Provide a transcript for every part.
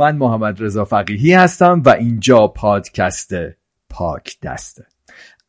من محمد رضا فقیهی هستم و اینجا پادکست پاک دسته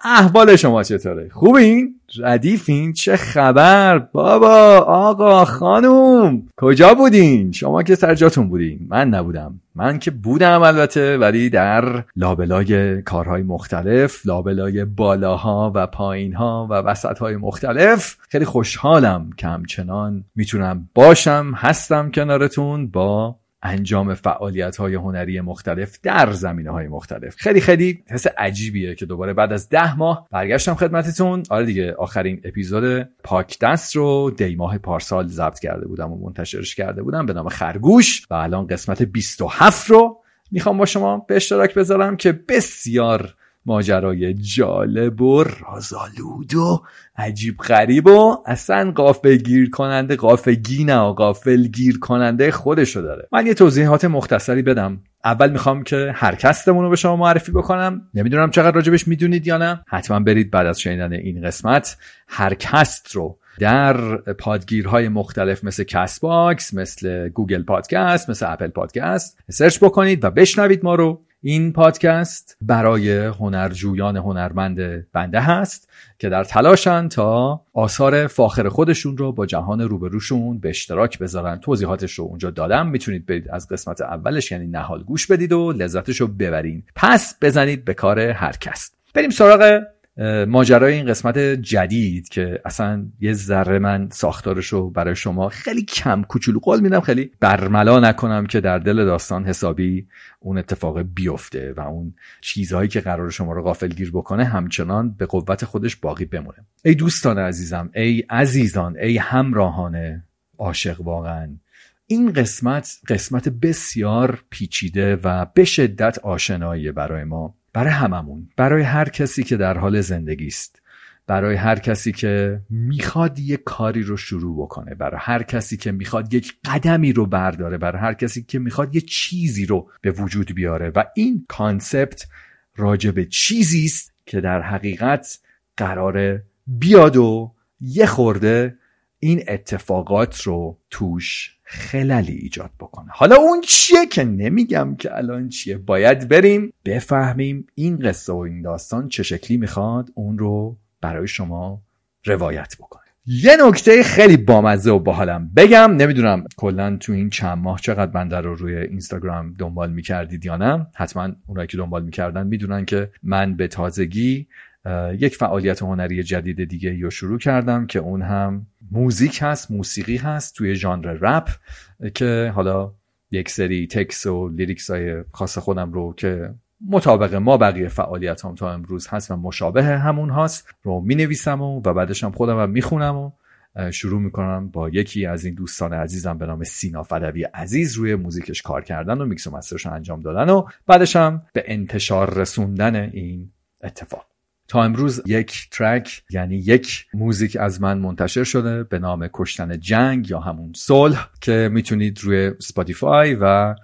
احوال شما چطوره؟ خوبین؟ ردیفین؟ چه خبر؟ بابا آقا خانوم کجا بودین؟ شما که سر جاتون بودین. من نبودم. من که بودم البته ولی در لابلای کارهای مختلف لابلای بالاها و پایینها و وسطهای مختلف. خیلی خوشحالم که همچنان می‌تونم باشم هستم کنارتون با انجام فعالیت های هنری مختلف در زمینه های مختلف. خیلی خیلی حس عجیبیه که دوباره بعد از ده ماه برگشتم خدمتتون. آره دیگه آخرین اپیزود پاک دست رو دی ماه پارسال ضبط کرده بودم و منتشرش کرده بودم به نام خرگوش و الان قسمت 27 رو می‌خوام با شما به اشتراک بذارم که بسیار ماجرای جالب و رازالود و عجیب غریب و اصلا قافل گیر کننده قافل نه و قافل گیر کننده خودشو داره. من یه توضیحات مختصری بدم. اول می‌خوام که هر کستمون رو به شما معرفی بکنم. نمی‌دونم چقدر راجبش می‌دونید یا نه. حتما برید بعد از شنیدن این قسمت. هر کست رو در پادگیرهای مختلف مثل Castbox مثل Google Podcast مثل Apple Podcast search بکنید و بشنوید ما رو. این پادکست برای هنرجویان هنرمند بنده هست که در تلاشن تا آثار فاخر خودشون رو با جهان روبروشون به اشتراک بذارن. توضیحاتش رو اونجا دادم. می‌تونید برید از قسمت اولش یعنی نهال گوش بدید و لذتش رو ببرین. پس بزنید به کار هر کست. بریم سراغ ماجرای این قسمت جدید که اصلا یه ذره من ساختارش رو برای شما خیلی کم کوچولو قول میدم خیلی برملا نکنم که در دل داستان حسابی اون اتفاق بیفته و اون چیزهایی که قرار شما رو غافل گیر بکنه همچنان به قوت خودش باقی بمونه. ای دوستان عزیزم ای عزیزان ای همراهان عاشق واقعا این قسمت قسمت بسیار پیچیده و به شدت آشنایی برای ما. برای هممون برای هر کسی که در حال زندگی است. برای هر کسی که می‌خواد یک کاری رو شروع بکنه. برای هر کسی که می‌خواد یک قدمی رو برداره. برای هر کسی که می‌خواد یک چیزی رو به وجود بیاره. و این کانسپت راجع به چیزی است که در حقیقت قراره بیاد و یه خورده این اتفاقات رو توش خللی ایجاد بکنه. حالا اون چیه که نمیگم که الان چیه. باید بریم بفهمیم این قصه و این داستان چه شکلی می‌خواد اون رو برای شما روایت بکنه. یه نکته خیلی بامزه و باحالم بگم. نمی‌دونم کلا تو این چند ماه چقدر بنده رو روی اینستاگرام دنبال می‌کردید یا نه. حتما اونایی که دنبال می‌کردن می‌دونن که من به تازگی یک فعالیت هنری جدید دیگه رو شروع کردم که اون هم موزیک هست موسیقی هست توی ژانر رپ که حالا یک سری text و lyrics های خاص خودم رو که مطابق با بقیه فعالیت هم تا امروز هست و مشابه همون هست رو می نویسم و, و بعدش هم خودم هم می خونم و شروع می‌کنم با یکی از این دوستان عزیزم به نام سینا فدوی عزیز روی موزیکش کار کردن و میکس و master ش انجام دادن و بعدش هم به انتشار رسوندن این اتفاق. تا امروز یک track یعنی یک موزیک از من منتشر شده به نام کشتن جنگ یا همون صلح که می‌تونید روی Spotify و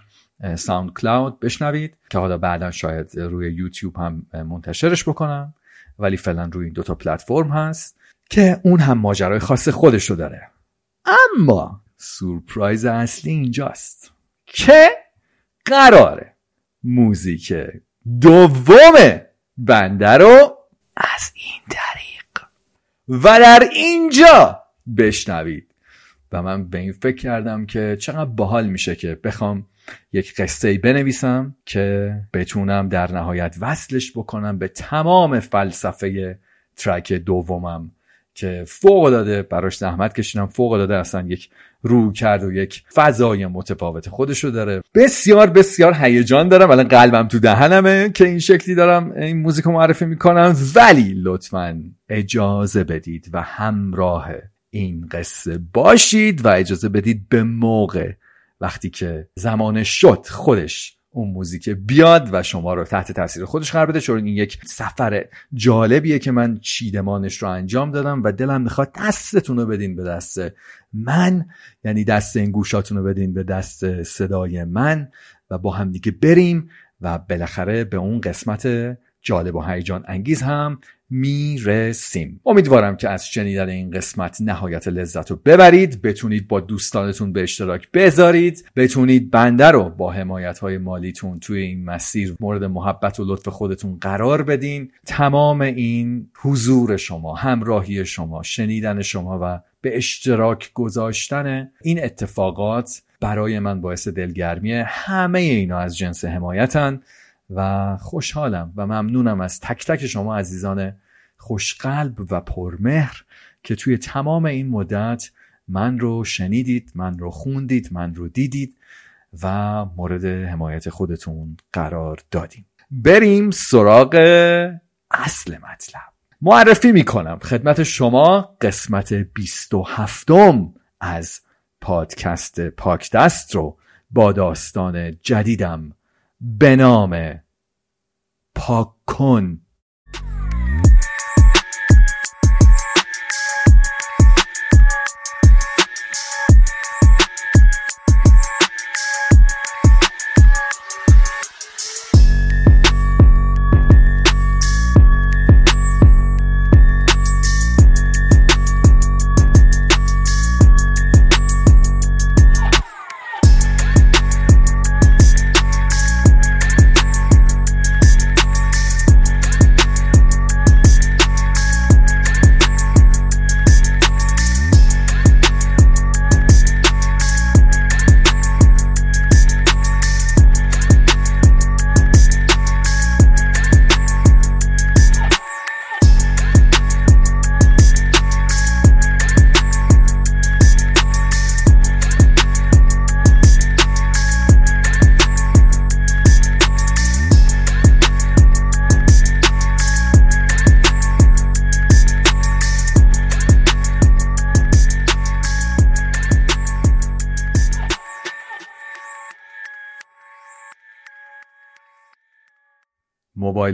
SoundCloud بشنوید که حالا بعدا شاید روی یوتیوب هم منتشرش بکنم ولی فعلا روی این دوتا پلتفرم هست که اون هم ماجرای خاص خودش رو داره. اما سورپرایز اصلی اینجاست که قراره موزیک دوم بنده رو از این طریق. و در اینجا بشنوید. و من به این فکر کردم که چقدر باحال میشه که بخوام یک قصه بنویسم که بتونم در نهایت وصلش بکنم به تمام فلسفه ترک دومم. که فوق داده براش زحمت کشیدم فوق داده اصلا یک رو کرد و یک فضای متفاوت خودشو داره. بسیار بسیار هیجان دارم. الان قلبم تو دهنمه که این شکلی دارم این موزیک رو معرفی می‌کنم. ولی لطفا اجازه بدید و همراه این قصه باشید و اجازه بدید به موقع وقتی که زمان شد خودش اون موزیک بیاد و شما رو تحت تاثیر خودش قرار بده چون این یک سفر جالبیه که من چیدمانش رو انجام دادم و دلم می‌خواد دستتون رو بدین به دست من یعنی دست این گوشاتون رو بدین به دست صدای من و با هم دیگه بریم و بالاخره به اون قسمت جالب و هیجان انگیز هم می‌رسیم. امیدوارم که از شنیدن این قسمت نهایت لذت رو ببرید. بتونید با دوستانتون به اشتراک بذارید. بتونید بنده رو با حمایت های مالیتون توی این مسیر مورد محبت و لطف خودتون قرار بدین. تمام این حضور شما همراهی شما شنیدن شما و به اشتراک گذاشتن این اتفاقات برای من باعث دلگرمیه. همه اینا از جنس حمایتن. و خوشحالم و ممنونم از تک تک شما عزیزان خوشقلب و پرمهر که توی تمام این مدت من رو شنیدید من رو خوندید من رو دیدید و مورد حمایت خودتون قرار دادیم. بریم سراغ اصل مطلب. معرفی می‌کنم. خدمت شما قسمت 27 از پادکست پاک دست رو با داستان جدیدم به نام پاک کن.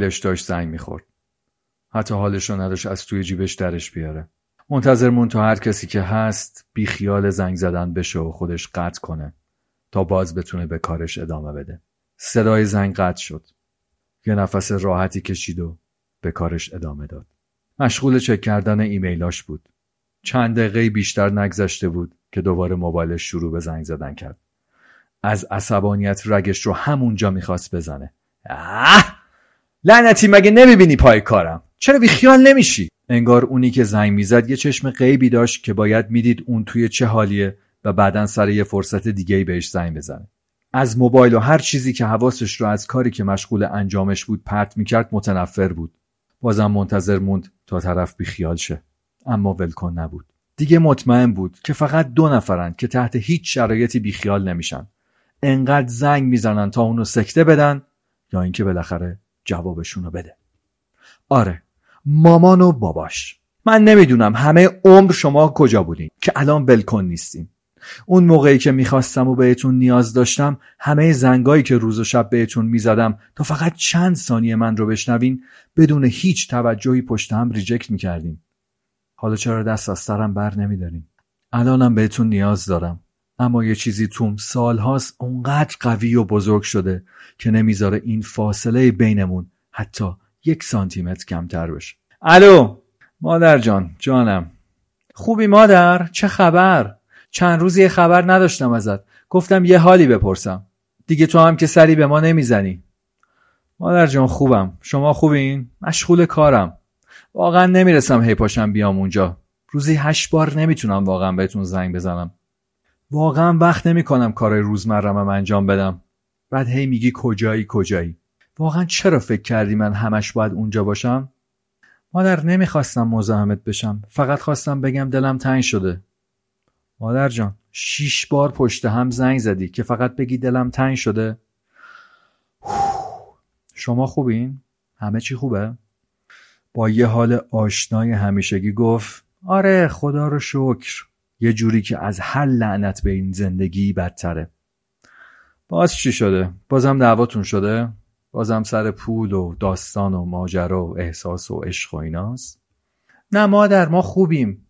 موبایلش داشت زنگ می‌خورد. حتی حالش رو نداشت از توی جیبش درش بیاره. منتظر مون تا هر کسی که هست بی خیال زنگ زدن بشه و خودش قطع کنه تا باز بتونه به کارش ادامه بده. صدای زنگ قطع شد. یه نفس راحتی کشید و به کارش ادامه داد. مشغول چک کردن ایمیلاش بود. چند دقیقه بیشتر نگذشته بود که دوباره موبایلش شروع به زنگ زدن کرد. از عصبانیت رگش رو همونجا می‌خواست بزنه. لعنتی مگه نمی‌بینی پای کارم؟ چرا بی خیال نمیشی؟ انگار اونی که زنگ می‌زد یه چشم غیبی داشت که باید می‌دید اون توی چه حالیه و بعدا سر یه فرصت دیگه بهش زنگ بزنه. از موبایل و هر چیزی که حواسش رو از کاری که مشغول انجامش بود پرت می‌کرد متنفر بود. بازم منتظر موند تا طرف بی خیال شه. اما ولکن نبود. دیگه مطمئن بود که فقط دو نفرن که تحت هیچ شرایطی بیخیال نمیشن. انقدر زنگ می‌زنن تا اونو سکته بدن یا اینکه بالاخره جوابشونو بده. آره مامان و باباش. من نمی‌دونم همه عمر شما کجا بودین که الان بلکن نیستیم اون موقعی که می‌خواستم و بهتون نیاز داشتم همه زنگایی که روز و شب بهتون می‌زدم تا فقط چند ثانیه من رو بشنوین بدون هیچ توجهی پشت هم ریجکت می‌کردیم حالا چرا دست از سرم بر نمیداریم الانم بهتون نیاز دارم. اما یه چیزی توم سالهاست اونقدر قوی و بزرگ شده که نمی‌ذاره این فاصله بینمون حتی یک سانتیمتر کمتر بشه. الو مادر جان جانم. خوبی مادر؟ چه خبر؟ چند روزی خبر نداشتم ازت. گفتم یه حالی بپرسم. دیگه تو هم که سری به ما نمی‌زنی. مادر جان خوبم. شما خوبین؟ مشغول کارم. واقعا نمی‌رسم هی پاشم بیام اونجا. روزی هشت بار نمی‌تونم واقعا بهتون زنگ بزنم. واقعا وقت نمی‌کنم کارای روزمرم انجام بدم. بعد هی میگی کجایی کجایی؟ واقعا چرا فکر کردی من همش باید اونجا باشم؟ مادر نمی‌خواستم مزاحمت بشم. فقط خواستم بگم دلم تنگ شده. مادر جان شیش بار پشت هم زنگ زدی که فقط بگی دلم تنگ شده. شما خوبین؟ همه چی خوبه؟ با یه حال آشنای همیشگی گفت آره خدا رو شکر. یه جوری که از هر لعنت به این زندگی بدتره. باز چی شده؟ بازم دعواتون شده؟ بازم سر پول و داستان و ماجرا و احساس و عشق و ایناست؟ نه مادر ما خوبیم.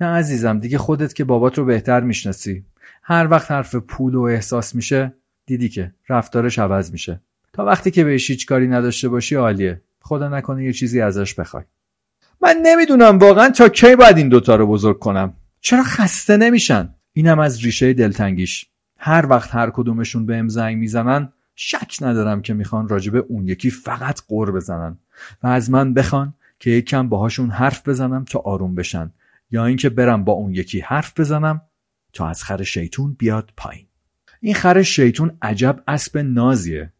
نه عزیزم دیگه خودت که بابات رو بهتر می‌شناسی. هر وقت حرف پول و احساس میشه دیدی که رفتارش عوض میشه. تا وقتی که بهش هیچ کاری نداشته باشی عالیه. خدا نکنه یه چیزی ازش بخوای. من نمی‌دونم واقعا تا کی باید این دوتا رو بزرگ کنم. چرا خسته نمیشن؟ اینم از ریشه دلتنگیش. هر وقت هر کدومشون بهم زنگ می‌زنن شک ندارم که می‌خوان راجبه اون یکی فقط قور بزنن. و از من بخوان که یکم باهاشون حرف بزنم تا آروم بشن. یا اینکه برم با اون یکی حرف بزنم تا از خر شیطون بیاد پایین. این خر شیطون عجب اسب نازیه.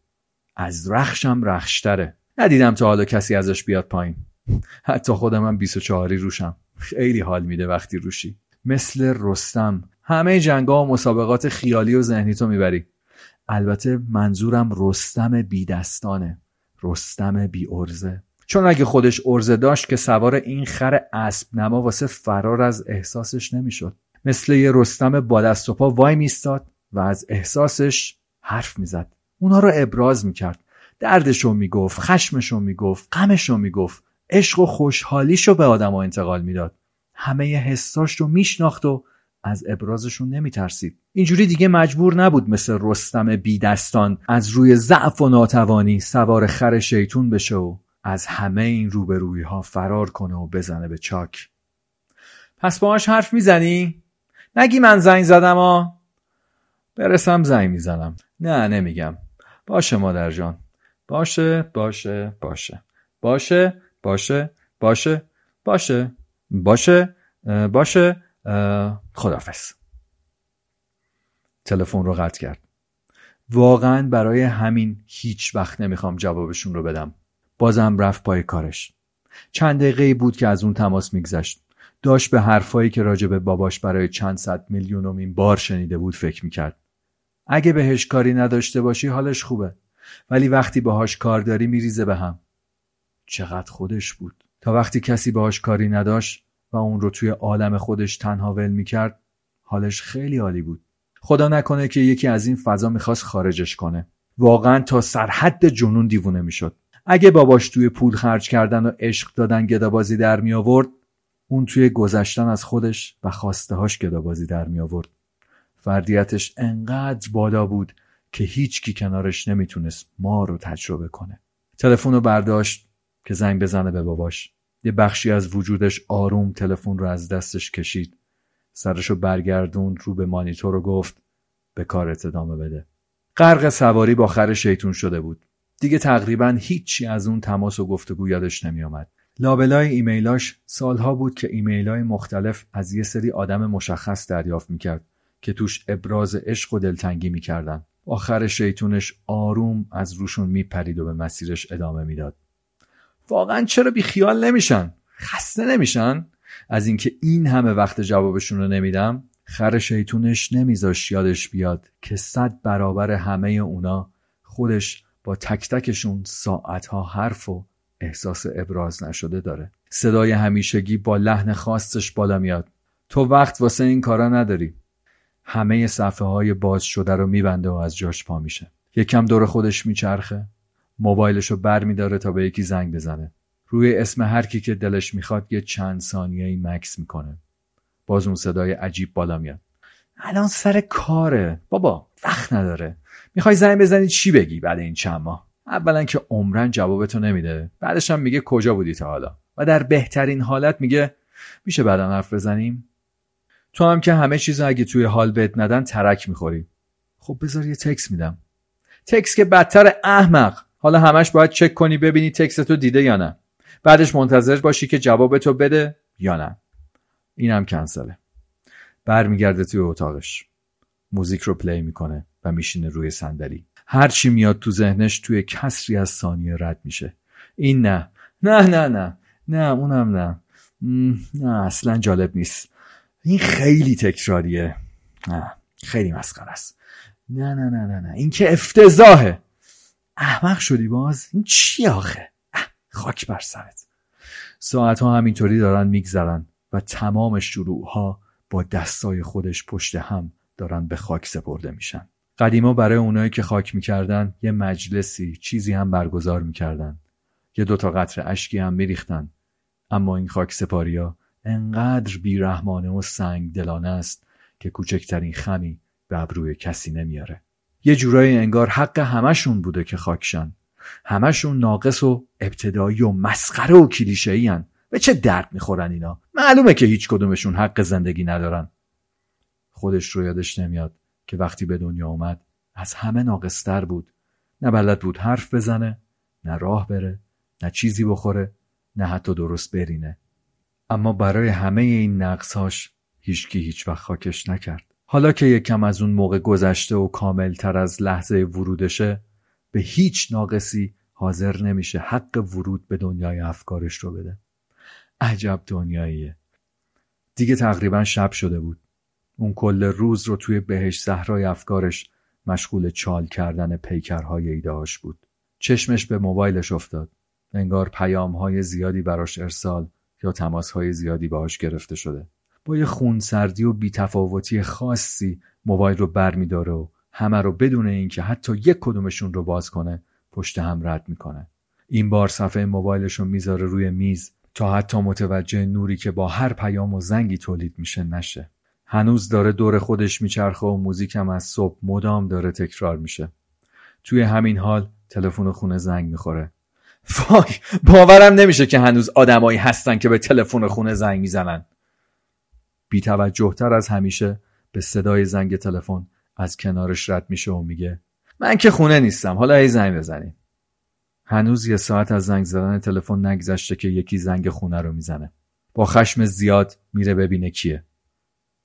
از رخشم رخشتره. ندیدم تا حالا کسی ازش بیاد پایین. حتی خودم هم 24 روشم. خیلی حال میده وقتی روشی. مثل رستم. همه جنگا و مسابقات خیالی و ذهنی تو می‌بری. البته منظورم رستم بی دستانه رستم بی ارزه چون اگه خودش ارزه داشت که سوار این خر اسب نما واسه فرار از احساسش نمی‌شد. مثل یه رستم با دست و پا وای میستاد و از احساسش حرف می‌زد. اونا رو ابراز می‌کرد. دردشو می‌گفت خشمشو می‌گفت غمشو می‌گفت. عشق و خوشحالیشو به آدما انتقال می‌داد. همه حساش رو میشناخت و از ابرازشون نمیترسید. اینجوری دیگه مجبور نبود مثل رستم بی دستان از روی ضعف و ناتوانی سوار خر شیطون بشه و از همه این روبرویی ها فرار کنه و بزنه به چاک. پس باهاش حرف می‌زنی؟ نگی من زنگ زدم ها. برسم زنگ می‌زنم. نه نمیگم. باشه مادر جان. باشه باشه باشه. باشه باشه باشه باشه. باشه باشه. خدافز تلفن رو قطع کرد. واقعا برای همین هیچ وقت نمی‌خوام جوابشون رو بدم. بازم رفت پای کارش. چند دقیقه بود که از اون تماس میگذشت. داشت به حرفایی که راجب باباش برای چند صد میلیونمین بار شنیده بود فکر می‌کرد. اگه بهش کاری نداشته باشی حالش خوبه. ولی وقتی باهاش کار داری میریزه به هم. چقدر خودش بود. وقتی کسی باهاش کاری نداشت و اون رو توی عالم خودش تنها ول می‌کرد حالش خیلی عالی بود. خدا نکنه که یکی از این فضا می‌خواست خارجش کنه. واقعا تا سرحد جنون دیوونه می‌شد. اگه باباش توی پول خرج کردن و عشق دادن گدابازی در می آورد اون توی گذشتن از خودش و خواسته هاش گدابازی در می آورد فردیتش انقدر بالا بود که هیچ کی کنارش نمی‌تونست ما رو تجربه کنه. تلفن رو برداشت. که زنگ بزنه به باباش. یه بخشی از وجودش آروم تلفن رو از دستش کشید. سرشو برگردوند رو به مانیتور و گفت به کارت ادامه بده. غرق سواری با خر شیطون شده بود. دیگه تقریبا هیچی از اون تماس و گفتگو یادش نمیآمد. لابلای ایمیلاش سالها بود که ایمیلای مختلف از یه سری آدم مشخص دریافت می‌کرد که توش ابراز عشق و دلتنگی می‌کردن. آخر شیطونش آروم از روشون میپرید و به مسیرش ادامه می‌داد. واقعا چرا بی خیال نمیشن؟ خسته نمیشن؟ از اینکه این همه وقت جوابشون رو نمیدم خر شیطونش نمیذاش یادش بیاد که صد برابر همه اونا خودش با تک تکشون ساعتها حرف و احساس ابراز نشده داره. صدای همیشگی با لحن خاصش بالا میاد. تو وقت واسه این کارا نداری. همه صفحه های باز شده رو میبنده و از جاش پا میشه. یکم دور خودش میچرخه. موبایلش رو بر میداره تا به یکی زنگ بزنه. روی اسم هر کی که دلش می‌خواد یه چند ثانیه مکس می‌کنه. باز اون صدای عجیب بالا میاد. الان سر کاره. بابا وقت نداره. می‌خوای زنگ بزنی چی بگی بعد این چند ماه؟ اولا که عمرن جوابتو نمیده. بعدش هم میگه کجا بودی تا حالا؟ و در بهترین حالت میگه میشه بعدا حرف بزنیم؟ تو هم که همه چیز اگه توی حال بهت ندن ترک می‌خوری. خب بذار یه تکس میدم. تکس که بدتر احمق. حالا همش باید چک کنی ببینی text و دیده یا نه. بعدش منتظر باشی که جوابتو بده یا نه. اینم کنسله. برمیگرده توی اتاقش. موزیک رو play می‌کنه و میشینه روی صندلی. هر چی میاد تو ذهنش توی کسری از ثانیه رد میشه. این نه. نه نه نه. نه اونم نه. نه اصلا جالب نیست. این خیلی تکراریه. نه خیلی مسخره است. نه نه نه نه نه. این که افتضاحه. احمق شدی باز؟ این چی آخه؟ خاک بر سرت. ساعت ها همینطوری دارن میگذرن و تمام شروع ها با دستای خودش پشت هم دارن به خاک سپرده میشن. قدیما برای اونایی که خاک می‌کردن یه مجلسی چیزی هم برگزار می‌کردن. یه دوتا قطر اشکی هم میریختن. اما این خاک سپاریا انقدر بیرحمانه و سنگ دلانه است که کوچکترین خمی به ابروی کسی نمیاره. یه جورایی انگار حق همشون بوده که خاکشن. همشون ناقص و ابتدایی و مسخره و کلیشه‌ای به چه درد می‌خورن اینا؟ معلومه که هیچ کدومشون حق زندگی ندارن. خودش رو یادش نمیاد که وقتی به دنیا اومد از همه ناقصتر بود. نه بلد بود حرف بزنه نه راه بره نه چیزی بخوره نه حتی درست برینه. اما برای همه این نقصهاش هیچکی هیچ وقت خاکش نکرد. حالا که یکم از اون موقع گذشته و کامل تر از لحظه ورودشه به هیچ ناقصی حاضر نمیشه حق ورود به دنیای افکارش رو بده. عجب دنیاییه. دیگه تقریبا شب شده بود. اون کل روز رو توی بهش زهرای افکارش مشغول چال کردن پیکرهای ایدهاش بود. چشمش به موبایلش افتاد. انگار پیامهای زیادی براش ارسال یا تماسهای زیادی باهاش گرفته شده. با یه خونسردی و بیتفاوتی خاصی موبایل رو برمیداره و همه رو بدون اینکه حتی یک کدومشون رو باز کنه پشت هم رد می‌کنه. این بار صفحه موبایلش رو می‌ذاره روی میز تا حتی متوجه نوری که با هر پیام و زنگی تولید میشه نشه. هنوز داره دور خودش میچرخه و موزیکم از صبح مدام داره تکرار میشه. توی همین حال تلفن خونه زنگ می‌خوره. وای باورم نمیشه که هنوز آدمایی هستن که به تلفن خونه زنگ می‌زنن. بیتوجهتر از همیشه به صدای زنگ تلفن از کنارش رد میشه و میگه من که خونه نیستم حالا ای زنگ بزنیم هنوز یه ساعت از زنگ زدن تلفن نگذشته که یکی زنگ خونه رو می‌زنه. با خشم زیاد میره ببینه کیه.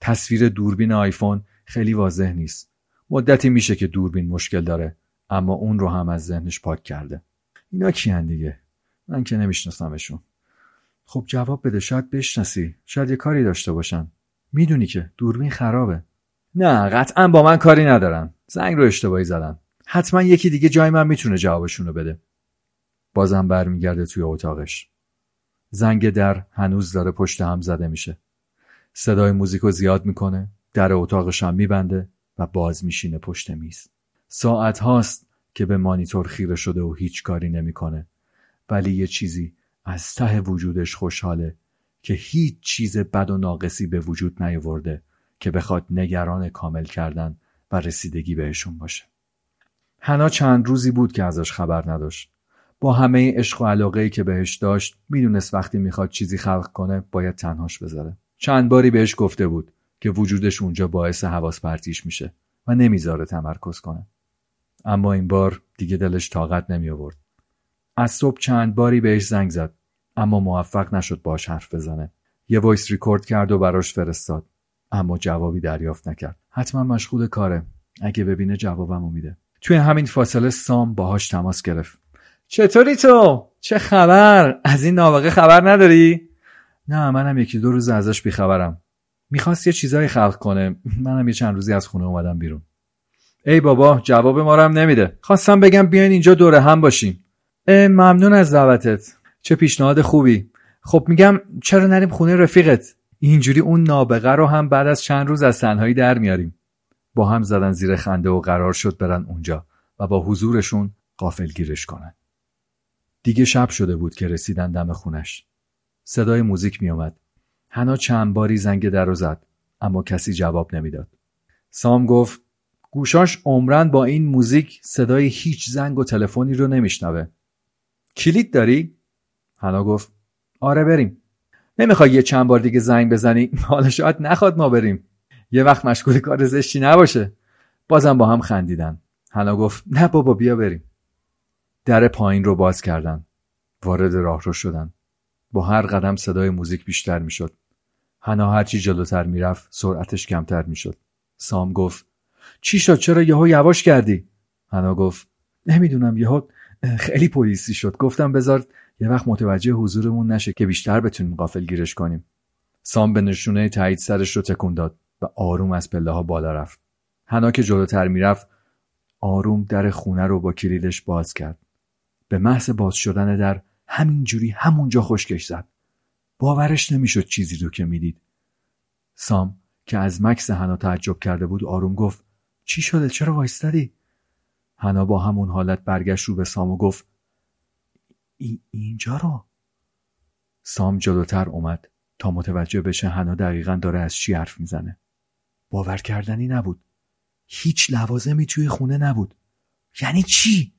تصویر دوربین آیفون خیلی واضح نیست. مدتی میشه که دوربین مشکل داره اما اون رو هم از ذهنش پاک کرده. اینا کیان دیگه؟ من که نمیشناسمشون. خب جواب بده شاید بشناسی. شاید یه کاری داشته باشن. می‌دونی که دوربین خرابه. نه قطعا با من کاری ندارن. زنگ رو اشتباهی زدن. حتما یکی دیگه جای من می‌تونه جوابشون رو بده. بازم برمیگرده توی اتاقش. زنگ در هنوز داره پشت هم زده میشه. صدای موزیکو زیاد می‌کنه در اتاقش هم میبنده و باز میشینه پشت میز. ساعت هاست که به مانیتور خیره شده و هیچ کاری نمی‌کنه. ولی یه چیزی از ته وجودش خوشحاله که هیچ چیز بد و ناقصی به وجود نیاورده که بخواد نگران کامل کردن و رسیدگی بهشون باشه. هنا چند روزی بود که ازش خبر نداشت. با همه عشق و علاقه که بهش داشت می‌دونست وقتی می‌خواد چیزی خلق کنه باید تنهاش بذاره. چند باری بهش گفته بود که وجودش اونجا باعث حواس پرتیش میشه و نمی‌ذاره تمرکز کنه. اما این بار دیگه دلش طاقت نمی آورد از صبح چند باری بهش زنگ زد. اما موفق نشد باش حرف بزنه. یه voice record کرد و براش فرستاد. اما جوابی دریافت نکرد. حتما مشغول کاره. اگه ببینه جوابمو میده. توی همین فاصله سام باهاش تماس گرفت. چطوری تو؟ چه خبر؟ از این نابغه خبر نداری؟ نه منم یکی دو روز ازش بیخبرم. می‌خواست یه چیزایی خلق کنه. منم یه چند روزی از خونه اومدم بیرون. ای بابا جواب ما رو هم نمیده. خواستم بگم بیاین اینجا دوره هم باشیم. ممنون از دعوتت. چه پیشنهاد خوبی. خب میگم چرا نریم خونه رفیقت؟ اینجوری اون نابغه رو هم بعد از چند روز از تنهایی در میاریم. با هم زدن زیر خنده و قرار شد برن اونجا و با حضورشون قافل گیرش کنن. دیگه شب شده بود که رسیدن دم خونش. صدای موزیک میومد هنا چند باری زنگ در رو زد اما کسی جواب نمی‌داد. سام گفت گوشاش عمرن با این موزیک صدای هیچ زنگ و تلفنی رو نمیشنوه. کلید داری؟ هنا گفت آره بریم. نمی‌خوای یه چند بار دیگه زنگ بزنی؟ حالا شاید نخواد ما بریم. یه وقت مشغول کار زشتی نباشه. بازم با هم خندیدن. هنا گفت نه بابا بیا بریم. در پایین رو باز کردن. وارد راه رو شدن. با هر قدم صدای موزیک بیشتر می‌شد. هنا هرچی جلوتر می‌رفت سرعتش کمتر می‌شد. سام گفت چی شد؟ چرا یهو یواش کردی؟ هنا گفت نمی‌دونم یهو خیلی پلیسی شد. گفتم بذار یه وقت متوجه حضورمون نشه که بیشتر بتونیم قافل گیرش کنیم. سام به نشونه تایید سرش رو تکون داد و آروم از پله ها بالا رفت. هنا که جلوتر می‌رفت آروم در خونه رو با کلیدش باز کرد. به محض باز شدن در همینجوری همونجا خشکش زد. باورش نمی‌شد چیزی رو که می‌دید. سام که از مکس هنا تعجب کرده بود آروم گفت چی شده؟ چرا وایستدی هنا با همون حالت برگشت رو به سام و گفت ای اینجا رو سام جلوتر اومد تا متوجه بشه هنا دقیقا داره از چی حرف می‌زنه. باور کردنی نبود. هیچ لوازمی توی خونه نبود. یعنی چی؟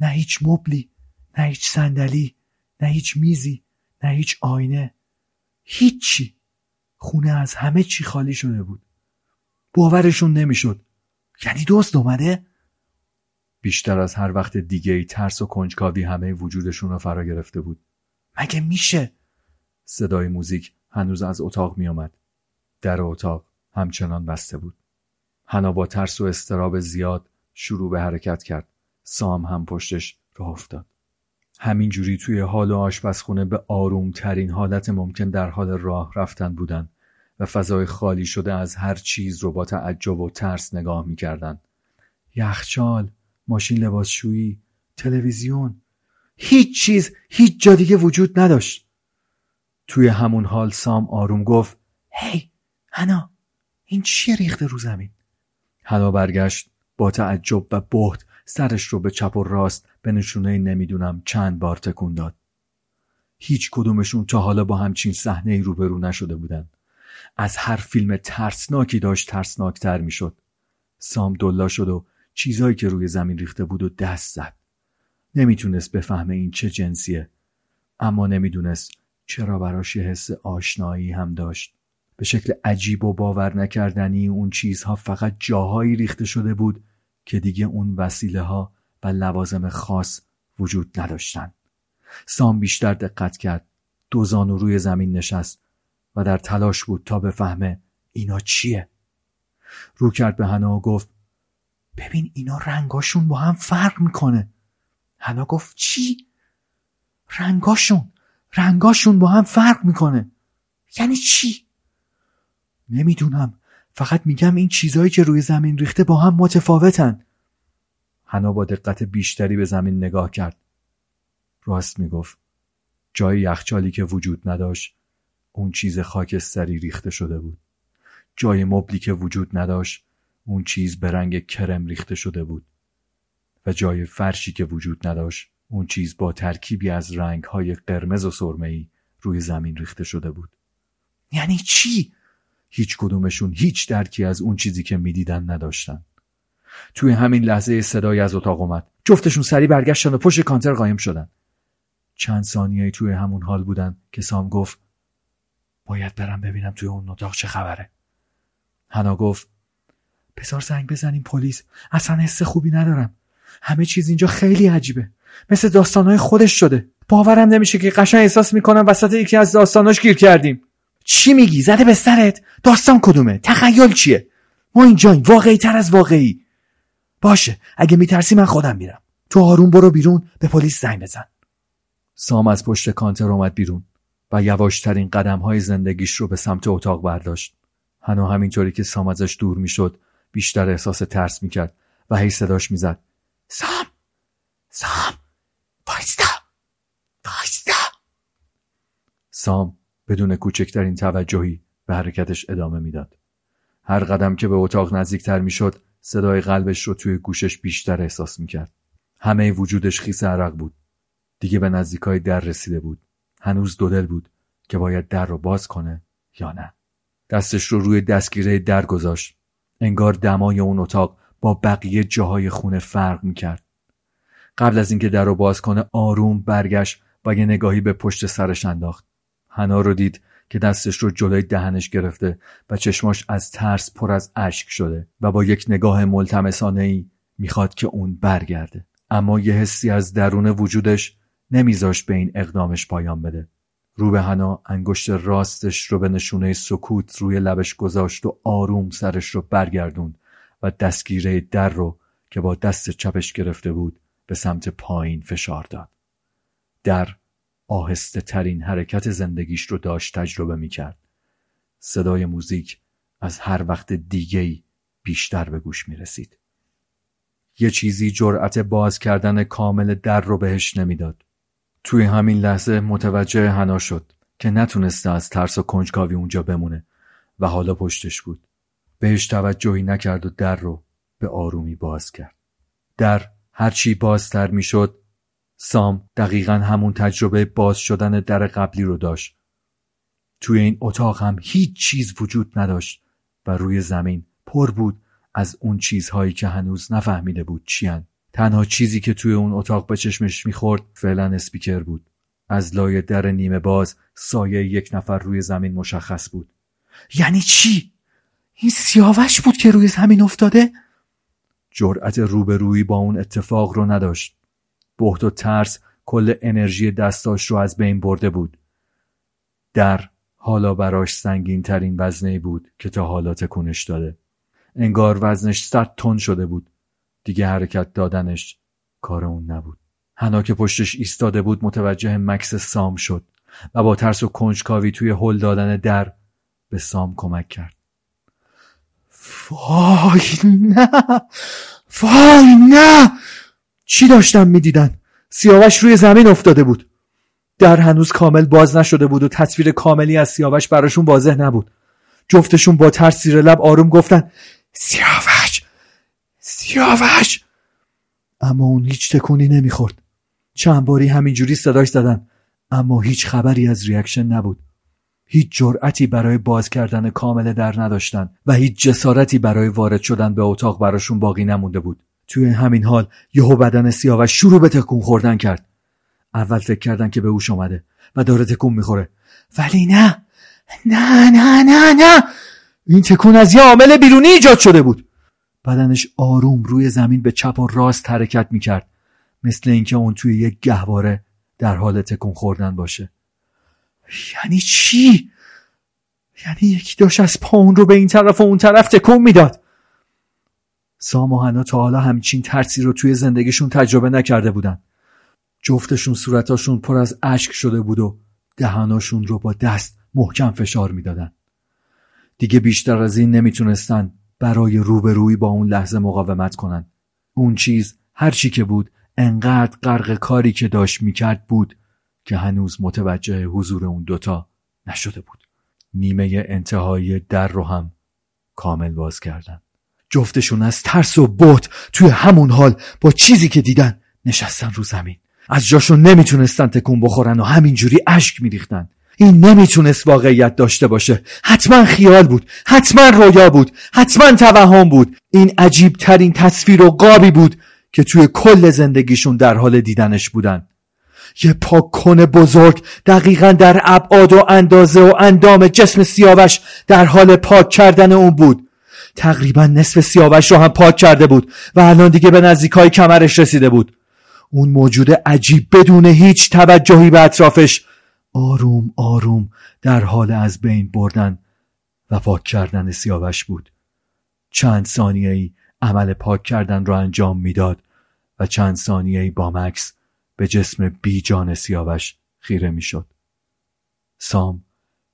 نه هیچ مبلی نه هیچ صندلی نه هیچ میزی نه هیچ آینه. هیچی. خونه از همه چی خالی شده بود. باورشون نمی‌شد. یعنی دوست اومده؟ بیشتر از هر وقت دیگه ای ترس و کنجکاوی همه وجودشون رو فرا گرفته بود. مگه میشه؟ صدای موزیک هنوز از اتاق میآمد. در اتاق همچنان بسته بود. هنا با ترس و استراب زیاد شروع به حرکت کرد. سام هم پشتش راه افتاد. همینجوری توی حال و آشپزخونه به آروم ترین حالت ممکن در حال راه رفتن بودن و فضای خالی شده از هر چیز رو با تعجب و ترس نگاه می‌کردن. یخچال ماشین لباسشویی تلویزیون. هیچ چیز هیچ جا دیگه وجود نداشت. توی همون حال سام آروم گفت هی هنا این چیه ریخته رو زمین؟ هنا برگشت با تعجب و بهت سرش رو به چپ و راست به نشونه نمی‌دونم چند بار تکون داد. هیچ کدومشون تا حالا با همچین صحنه روبرو نشده بودن. از هر فیلم ترسناکی داشت ترسناکتر می‌شد. سام دلا شد و چیزایی که روی زمین ریخته بود و دست زد. نمی‌تونست بفهمه این چه جنسیه اما نمی‌دونست چرا براش یه حس آشنایی هم داشت. به شکل عجیب و باور نکردنی اون چیزها فقط جاهایی ریخته شده بود که دیگه اون وسیله ها و لوازم خاص وجود نداشتن. سام بیشتر دقت کرد. دو زانو روی زمین نشست و در تلاش بود تا بفهمه اینا چیه. رو کرد به هنا و گفت ببین اینا رنگاشون با هم فرق می‌کنه. هنا گفت چی؟ رنگاشون رنگاشون با هم فرق می‌کنه. یعنی چی؟ نمی‌دونم. فقط میگم این چیزهایی که روی زمین ریخته با هم متفاوتن. هنا با دقت بیشتری به زمین نگاه کرد. راست می‌گفت. جای یخچالی که وجود نداشت اون چیز خاکستری ریخته شده بود. جای مبلی که وجود نداشت اون چیز به رنگ کرم ریخته شده بود و جای فرشی که وجود نداشت اون چیز با ترکیبی از رنگهای قرمز و سرمه‌ای روی زمین ریخته شده بود. یعنی چی؟ هیچ کدومشون هیچ درکی از اون چیزی که می‌دیدن نداشتن. توی همین لحظه صدایی از اتاق اومد. جفتشون سری برگشتن و پشت کانتر قایم شدن. چند ثانیه توی همون حال بودن که سام گفت باید برم ببینم توی اون اتاق چه خبره. هنا گفت بذار زنگ بزنیم پلیس. اصلا حس خوبی ندارم. همه چیز اینجا خیلی عجیبه. مثل داستانهای خودش شده. باورم نمیشه که قشنگ احساس می‌کنم وسط یکی از داستاناش گیر کردیم. چی میگی؟ زده به سرت؟ داستان کدومه؟ تخیل چیه؟ ما اینجاییم واقعی تر از واقعی. باشه اگه میترسی من خودم میرم. تو آروم برو بیرون به پلیس زنگ بزن. سام از پشت کانتر اومد بیرون و یواشترین قدم های زندگیش رو به سمت اتاق برداشت. هنو همینطوری که سام ازش دور می‌شد بیشتر احساس ترس می‌کرد و هی صداش می‌زد. سام! سام! وایستا! وایستا! سام بدون کوچکترین توجهی به حرکتش ادامه می‌داد. هر قدم که به اتاق نزدیکتر می‌شد صدای قلبش رو توی گوشش بیشتر احساس می‌کرد. همه وجودش خیس عرق بود. دیگه به نزدیکای در رسیده بود. هنوز دودل بود که باید در رو باز کنه یا نه. دستش رو روی دستگیره در گذاشت. انگار دمای اون اتاق با بقیه جاهای خونه فرق می‌کرد. قبل از اینکه در رو باز کنه آروم برگشت و یه نگاهی به پشت سرش انداخت. حنا رو دید که دستش رو جلوی دهنش گرفته و چشماش از ترس پر از اشک شده و با یک نگاه ملتمسانه ای می‌خواد که اون برگرده. اما یه حسی از درون وجودش نمیذاش به این اقدامش پایان بده. رو به هنا انگشت راستش رو به نشونه سکوت روی لبش گذاشت و آروم سرش رو برگردوند و دستگیره در رو که با دست چپش گرفته بود به سمت پایین فشار داد. در آهسته ترین حرکت زندگیش رو داشت تجربه می کرد. صدای موزیک از هر وقت دیگهی بیشتر به گوش می رسید. یه چیزی جرأت باز کردن کامل در رو بهش نمی‌داد. توی همین لحظه متوجه حنا شد که نتونسته از ترس و کنجکاوی اونجا بمونه و حالا پشتش بود. بهش توجهی نکرد و در رو به آرومی باز کرد. در هرچی بازتر می‌شد سام دقیقا همون تجربه باز شدن در قبلی رو داشت. توی این اتاق هم هیچ چیز وجود نداشت و روی زمین پر بود از اون چیزهایی که هنوز نفهمیده بود چیان. تنها چیزی که توی اون اتاق به چشمش می‌خورد فعلا اسپیکر بود. از لای در نیمه باز سایه یک نفر روی زمین مشخص بود یعنی چی؟ این سیاوش بود که روی زمین افتاده؟ جرأت روبرویی با اون اتفاق رو نداشت بهت و ترس کل انرژی دستاش رو از بین برده بود در حالا براش سنگین ترین وزنه بود که تا حالا تکونش داده انگار وزنش صد تن شده بود دیگه حرکت دادنش کار اون نبود. هنا که پشتش ایستاده بود متوجه مکس سام شد و با ترس و کنجکاوی توی هل دادن در به سام کمک کرد. وای نه! وای نه! چی داشتم می‌دیدن؟ سیاوش روی زمین افتاده بود. در هنوز کامل باز نشده بود و تصویر کاملی از سیاوش براشون واضح نبود. جفتشون با ترس زیر لب آروم گفتن سیاوش! سیاوش! اما اون هیچ تکونی نمی‌خورد. چند باری همینجوری صداش زدن اما هیچ خبری از reaction نبود. هیچ جرأتی برای باز کردن کامل در نداشتن و هیچ جسارتی برای وارد شدن به اتاق براشون باقی نمونده بود. توی همین حال یهو بدن سیاوش شروع به تکون خوردن کرد. اول فکر کردن که به هوش اومده و داره تکون می‌خوره. ولی نه! نه نه نه نه! این تکون از یه عامل بیرونی ایجاد شده بود. بدنش آروم روی زمین به چپ و راست حرکت می‌کرد. مثل اینکه اون توی یک گهواره در حال تکون خوردن باشه. یعنی چی؟ یعنی یکی داشت از پا اون رو به این طرف و اون طرف تکون می‌داد. سام و هنا تا حالا همچین ترسی رو توی زندگیشون تجربه نکرده بودن. جفتشون صورتاشون پر از اشک شده بود و دهاناشون رو با دست محکم فشار می‌دادن. دیگه بیشتر از این نمی‌تونستن برای روبرویی با اون لحظه مقاومت کنن اون چیز هر چی که بود انقدر غرق کاری که داشت می‌کرد بود که هنوز متوجه حضور اون دوتا نشده بود. نیمه انتهایی در رو هم کامل باز کردن. جفتشون از ترس و بوت توی همون حال با چیزی که دیدن نشستن رو زمین. از جاشون نمی‌تونستن تکون بخورن و همینجوری اشک میریختن. این نمی‌تونست واقعیت داشته باشه. حتما خیال بود. حتما رویا بود. حتما توهم بود. این عجیب ترین تصویر و قابی بود که توی کل زندگیشون در حال دیدنش بودن. یه پاک کنه بزرگ دقیقا در ابعاد و اندازه و اندام جسم سیاوش در حال پاک کردن اون بود. تقریبا نصف سیاوش رو هم پاک کرده بود و الان دیگه به نزدیکای کمرش رسیده بود. اون موجود عجیب بدون هیچ توجهی به اطرافش آروم آروم در حال از بین بردن و پاک کردن سیاوش بود چند ثانیه ای عمل پاک کردن را انجام می‌داد و چند ثانیه ای با مکس به جسم بیجان سیاوش خیره می‌شد. سام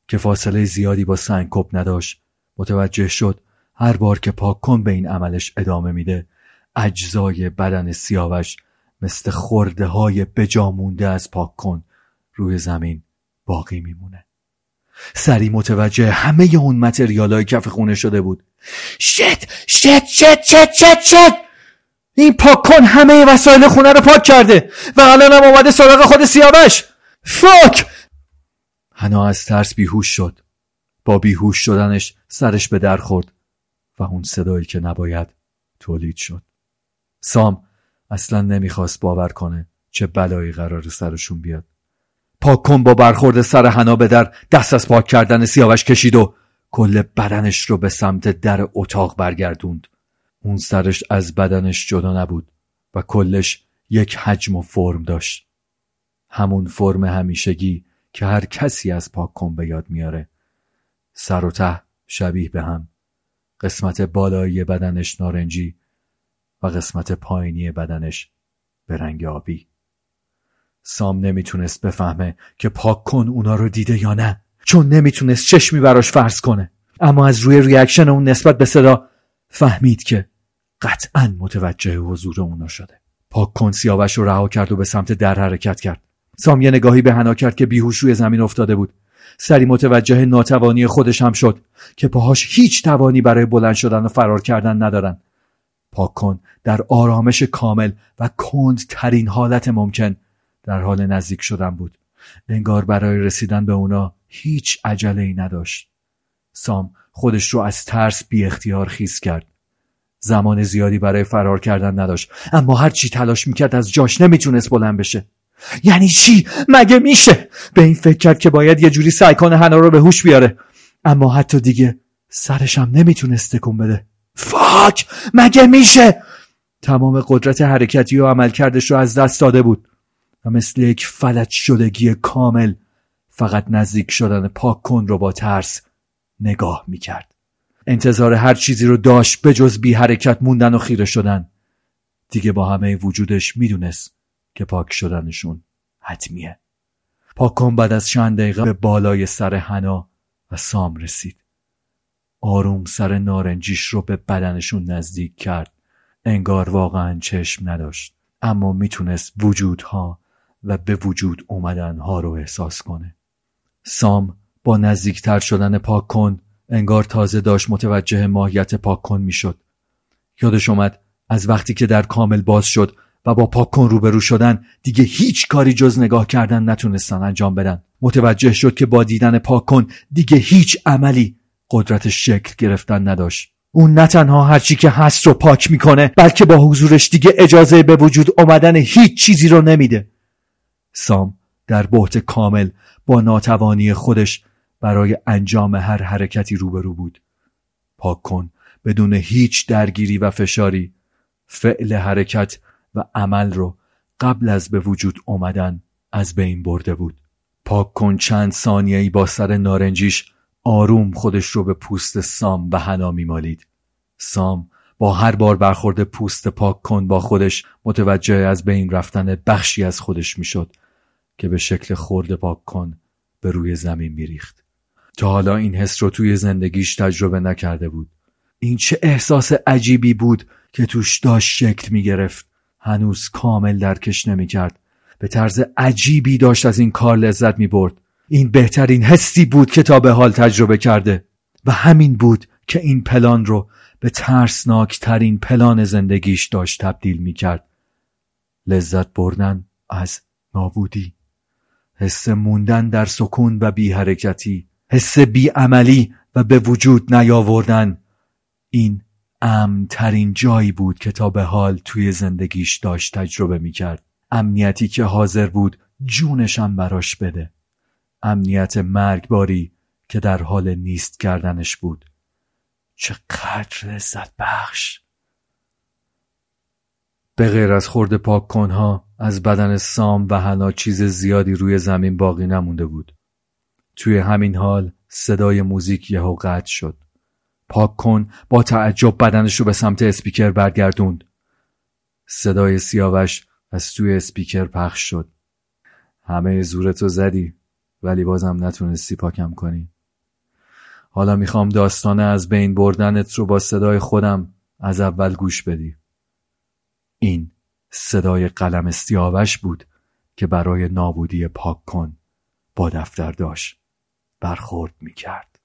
که فاصله زیادی با سنگکپ نداشت متوجه شد هر بار که پاک کن به این عملش ادامه میده اجزای بدن سیاوش مثل خورده های بجامونده از پاک کن روی زمین باقی میمونه. سری متوجه همه اون متریال های کف خونه شده بود. شت شت شت شت شت شت این پاک کن همه وسایل خونه رو پاک کرده و الان هم اومده سراغ خود سیاوش. فاک هنا از ترس بیهوش شد. با بیهوش شدنش سرش به در خورد و اون صدایی که نباید تولید شد. سام اصلا نمی‌خواست باور کنه چه بلایی قرار سرشون بیاد. پاک کن با برخورد سر حنا به در دست از پاک کردن سیاوش کشید و کل بدنش رو به سمت در اتاق برگردوند. اون سرش از بدنش جدا نبود و کلش یک حجم و فرم داشت. همون فرم همیشگی که هر کسی از پاک کن به یاد میاره. سر و ته شبیه به هم. قسمت بالایی بدنش نارنجی و قسمت پایینی بدنش به رنگ آبی. سام نمی‌تونست بفهمه که پاک کن اونا رو دیده یا نه. چون نمی‌تونست چشمی براش فرض کنه. اما از روی reaction اون نسبت به صدا فهمید که قطعا متوجه حضور اونا شده. پاک کن سیاوش رو رها کرد و به سمت در حرکت کرد. سام یه نگاهی به حنا کرد که بیهوش روی زمین افتاده بود. سری متوجه ناتوانی خودش هم شد که پاهاش هیچ توانی برای بلند شدن و فرار کردن ندارن. پاک کن در آرامش کامل و کند ترین حالت ممکن در حال نزدیک شدن بود. انگار برای رسیدن به اونا هیچ عجله ای نداشت. سام خودش رو از ترس بی اختیار خیز کرد. زمان زیادی برای فرار کردن نداشت. اما هر چی تلاش می‌کرد از جاش نمی‌تونست بلند بشه. یعنی چی؟ مگه میشه؟ به این فکر کرد که باید یه جوری سعی کنه هنا رو به هوش بیاره. اما حتی دیگه سرشم نمی‌تونست تکون بده. فاک! مگه میشه؟ تمام قدرت حرکتی و عملکردش رو از دست داده بود. و مثل یک فلج شدگی کامل فقط نزدیک شدن پاک کن رو با ترس نگاه می‌کرد. انتظار هر چیزی رو داشت به جز بی حرکت موندن و خیره شدن. دیگه با همه وجودش می‌دونست که پاک شدنشون حتمیه. پاک کن بعد از چند دقیقه به بالای سر هنا و سام رسید. آروم سر نارنجیش رو به بدنشون نزدیک کرد. انگار واقعا چشم نداشت. اما می‌تونست وجودها و به وجود اومدنها رو احساس کنه. سام با نزدیکتر شدن پاک کن انگار تازه داشت متوجه ماهیت پاک کن می‌شد. یادش اومد از وقتی که در کامل باز شد و با پاک کن روبرو شدن دیگه هیچ کاری جز نگاه کردن نتونستن انجام بدن. متوجه شد که با دیدن پاک کن دیگه هیچ عملی قدرت شکل گرفتن نداشت. اون نه تنها هرچی که هست رو پاک می‌کنه بلکه با حضورش دیگه اجازه به وجود آمدن هیچ چیزی رو نمیده. سام در بحت کامل با ناتوانی خودش برای انجام هر حرکتی روبرو بود. پاک کن بدون هیچ درگیری و فشاری فعل حرکت و عمل رو قبل از به وجود آمدن از بین برده بود. پاک کن چند ثانیه‌ای با سر نارنجیش آروم خودش رو به پوست سام و حنا میمالید. سام با هر بار برخورد پوست پاک کن با خودش متوجه از بین رفتن بخشی از خودش می‌شد که به شکل خورده پاک کن به روی زمین میریخت. تا حالا این حس رو توی زندگیش تجربه نکرده بود. این چه احساس عجیبی بود که توش داشت شکل می‌گرفت. هنوز کامل درکش نمی‌کرد. به طرز عجیبی داشت از این کار لذت می‌برد. این بهترین حسی بود که تا به حال تجربه کرده. و همین بود که این پلان رو به ترسناکترین پلان زندگیش داشت تبدیل می‌کرد. لذت بردن از نابودی. حس موندن در سکون و بی حرکتی حس بی عملی و به وجود نیاوردن. این امنترین جایی بود که تا به حال توی زندگیش داشت تجربه می‌کرد. امنیتی که حاضر بود جونشم براش بده. امنیت مرگباری که در حال نیست کردنش بود. چقدر لذت بخش. به غیر از خورد پاک کنها از بدن سام و هنا چیز زیادی روی زمین باقی نمونده بود. توی همین حال صدای موزیک یهو قطع شد. پاک کن با تعجب بدنش رو به سمت اسپیکر برگردوند صدای سیاوش از توی اسپیکر پخش شد. همه زورتو زدی ولی بازم نتونستی پاکم کنی. حالا می‌خوام داستانه از بین بردنت رو با صدای خودم از اول گوش بدی. این صدای قلم سیاوش بود که برای نابودی پاک کن با دفتر داشت برخورد می‌کرد.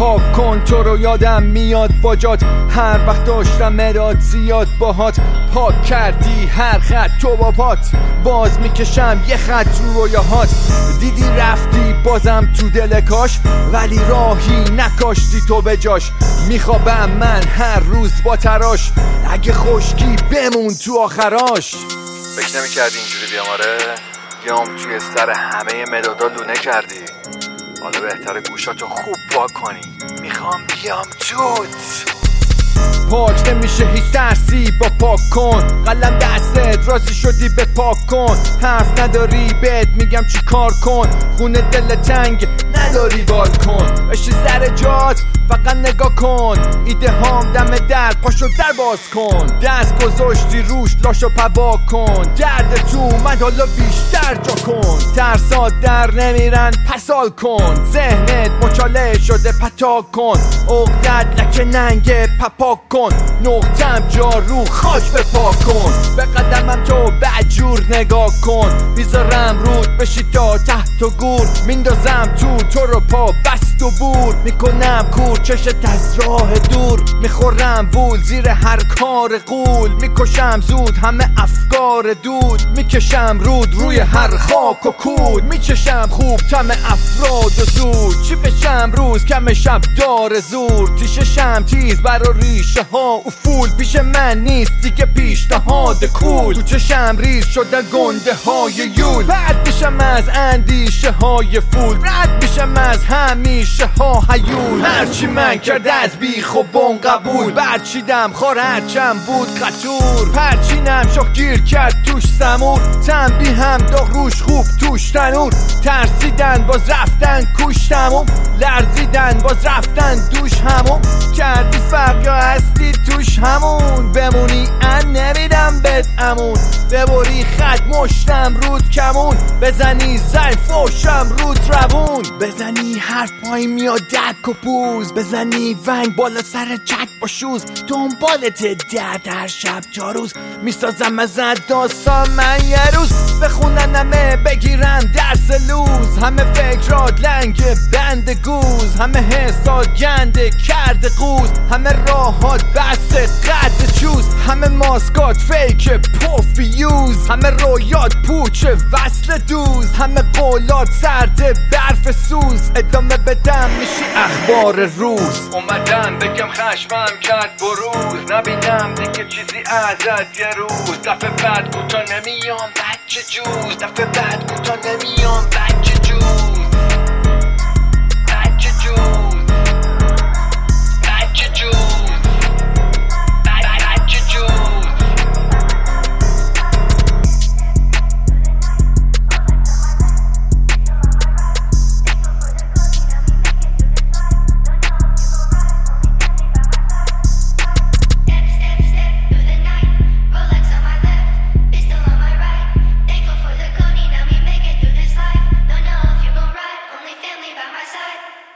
پاک کن تو رو یادم میاد باجات هر وقت داشتم مراد زیاد باهات پاک کردی هر خط تو با پات. باز می‌کشم یه خط رو رویاهات دیدی رفتی بازم تو دل کاش ولی راهی نکاشتی تو به جاش. میخوابم من هر روز با تراش. اگه خشکی بمون تو آخراش. فکر نمی‌کردی اینجوری بیام آره؟ بیام توی سر همه مدادا لونه کردی. حالا بهتر گوشاتو خوب وا کنی می‌خوام بیام توت پاک نمیشه هیچ درسی با پاک کن. قلم دستت راضی شدی به پاک کن. حرف نداری بهت میگم چی کار کن. خونه دل تنگ نداری بالکن بشی سر جات فقط نگاه کن. ایده هام دم در پاشو در باز کن. دست گذاشتی روش لاشو پوا کن. درد تو اومد حالا بیشتر جا کن. ترسات در نمیرن پسال کن. ذهنت مچاله شده پتا کن. اقدت لکه ننگ پپا کن. نقطم جارو خاک به پا کن. به قدمم تو بدجور نگاه کن. می‌ذارم رود بشی تا تحت و گور. میندازم تو تو رو پا بست و بور. می‌کنم کور چشت از راه دور. می‌خورم بول زیر هر کار قول می‌کشم زود همه افکار دود. می‌کشم رود روی هر خاک و کود. میچشم خوب تم افراد و زود. چی بشم روز کم شب دار زور. تیششم تیز برا ریشه ها افول پیش من نیست دیگه پیشنهاد کول. تو چشم ریز شده گنده های یول. بعد میشم از اندیشه های فول. رد میشم از همیشه ها هیول هرچی من کرده از بیخ و بون قبول. بعد چیدم خور هرچم بود قطور. پرچینم شخ گیر کرد توش سمور. تنبی هم داغ روش خوب توش تنور. ترسیدن باز رفتن کوش تموم لرزیدن باز رفتن دوش همون کردی فرق یا هستی؟ توش همون بمونی ان نمیدم بد امون. ببری خط مشتم رود کمون. بزنی زن فوشم رود روون. بزنی حرف پای میاد دک و پوز. بزنی ونگ بالا سر چک با شوز. دنبالت درد هر شب تا روز. می‌سازم از داستان من یه روز. بخونن همه بگیرن درس لوز. همه فکرات لنگ بند گوز. همه حسات گنده کرده قوز. همه راهات بست قد چوز همه ماسکات فیک پوفیوز همه رویات پوچ وصل دوز. همه قولات سرد برف سوز. ادامه بدم میشی اخبار روز. اومدم بگم خشمم کرد بروز. نبینم دیگه چیزی ازت یه روز. دفعه بعد کوتا نمیام بچه جوز. دفعه بعد کوتا نمیام بچه